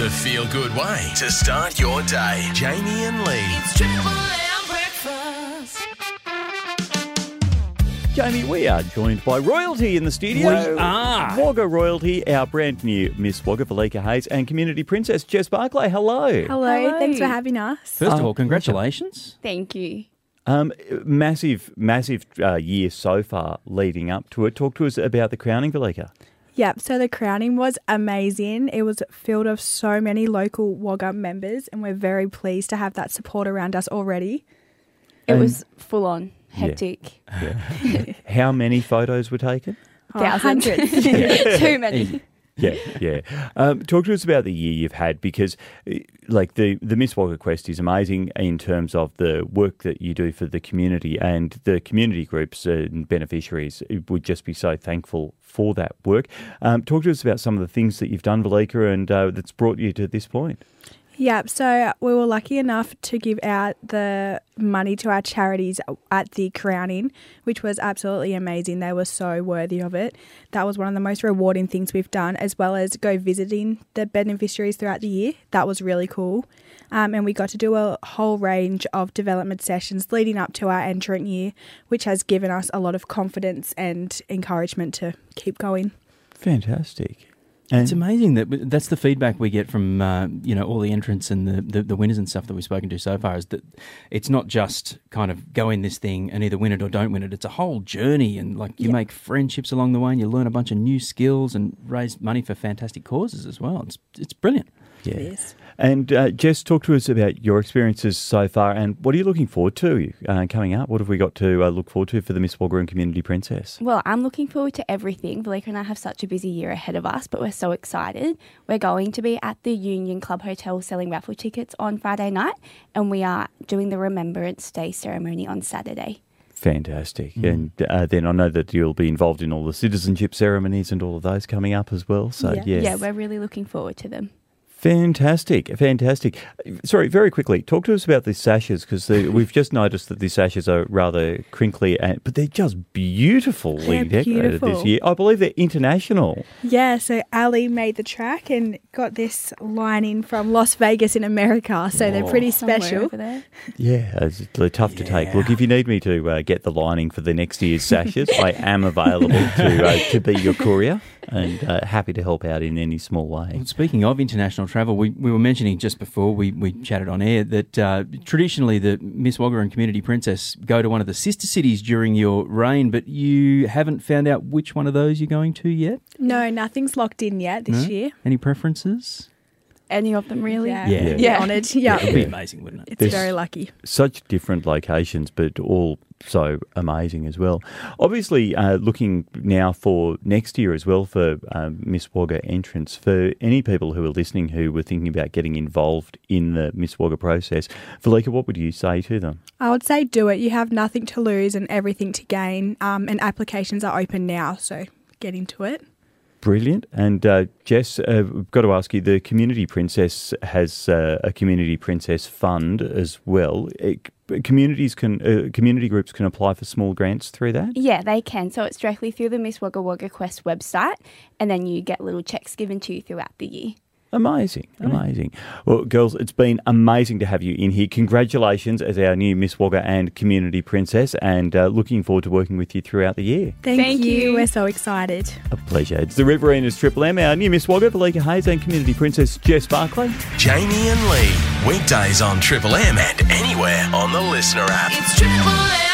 The feel good way to start your day. Jamie and Lee. It's Triple M breakfast. Jamie, we are joined by royalty in the studio. We are. Wagga royalty, our brand new Miss Wagga, Velika Hayes, and community princess Jess Barclay. Hello. Hello, thanks for having us. First of Oh, all, congratulations. Thank you. Um, massive, massive uh, year so far leading up to it. Talk to us about the crowning, Velika. Yep, so the crowning was amazing. It was filled of so many local Wagga members, and we're very pleased to have that support around us already. It And- was full on, hectic. How many photos were taken? Oh, Thousands. hundreds. Too many. Yeah, yeah. Um, talk to us about the year you've had because, uh, like, the, the Miss Wagga Quest is amazing in terms of the work that you do for the community and the community groups and beneficiaries would just be so thankful for that work. Um, talk to us about some of the things that you've done, Velika, and uh, that's brought you to this point. Yep, so we were lucky enough to give out the money to our charities at the crowning, which was absolutely amazing. They were so worthy of it. That was one of the most rewarding things we've done, as well as go visiting the beneficiaries throughout the year. That was really cool. Um, and we got to do a whole range of development sessions leading up to our entrant year, which has given us a lot of confidence and encouragement to keep going. Fantastic. And It's amazing that that's the feedback we get from uh, you know all the entrants and the, the, the winners and stuff that we've spoken to so far is that it's not just kind of go in this thing and either win it or don't win it. It's a whole journey and like you Yeah. make friendships along the way and you learn a bunch of new skills and raise money for fantastic causes as well. It's it's brilliant. Yeah. Yes. And uh, Jess, talk to us about your experiences so far and what are you looking forward to uh, coming up? What have we got to uh, look forward to for the Miss Wagga Community Princess? Well, I'm looking forward to everything. Velika and I have such a busy year ahead of us, but we're so excited. We're going to be at the Union Club Hotel selling raffle tickets on Friday night, and we are doing the Remembrance Day ceremony on Saturday. Fantastic. Mm. And uh, then I know that you'll be involved in all the citizenship ceremonies and all of those coming up as well. So, Yeah. yes. Yeah, we're really looking forward to them. Fantastic. Fantastic. Sorry, very quickly, talk to us about the sashes because we've just noticed that these sashes are rather crinkly, and, but they're just beautifully They're decorated this year. I believe they're international. Yeah, so Ali made the track and got this lining from Las Vegas in America. So they're pretty special. over there. Yeah, it's they're tough to take. Look, if you need me to uh, get the lining for the next year's sashes, I am available to uh, to be your courier and uh, happy to help out in any small way. Well, speaking of international travel, we, we were mentioning just before we, we chatted on air that uh, traditionally the Miss Wagga and Community Princess go to one of the sister cities during your reign, but you haven't found out which one of those you're going to yet? No, nothing's locked in yet this No? year. Any preferences? Any of them, really? Yeah, Yeah. yeah. Yeah. honoured. Yeah, It'd be amazing, wouldn't it? it's There's- very lucky. such different locations, but all so amazing as well. Obviously, uh, looking now for next year as well for um, Miss Wagga entrance. For any people who are listening who were thinking about getting involved in the Miss Wagga process, Velika, what would you say to them? I would say do it. You have nothing to lose and everything to gain. Um, and applications are open now, so get into it. Brilliant. And uh, Jess, uh, I've got to ask you the Community Princess has uh, a Community Princess Fund as well. It, communities can, uh, community groups can apply for small grants through that. Yeah, they can. So it's directly through the Miss Wagga Wagga Quest website, and then you get little checks given to you throughout the year. Amazing, amazing. Well, girls, it's been amazing to have you in here. Congratulations as our new Miss Wagga and Community Princess, and uh, looking forward to working with you throughout the year. Thank, Thank you. you. We're so excited. A pleasure. It's the Riverinas Triple M, our new Miss Wagga, Velika Hayes, and Community Princess Jess Barclay. Jamie and Lee. Weekdays on Triple M and anywhere on the LiSTNR app. It's Triple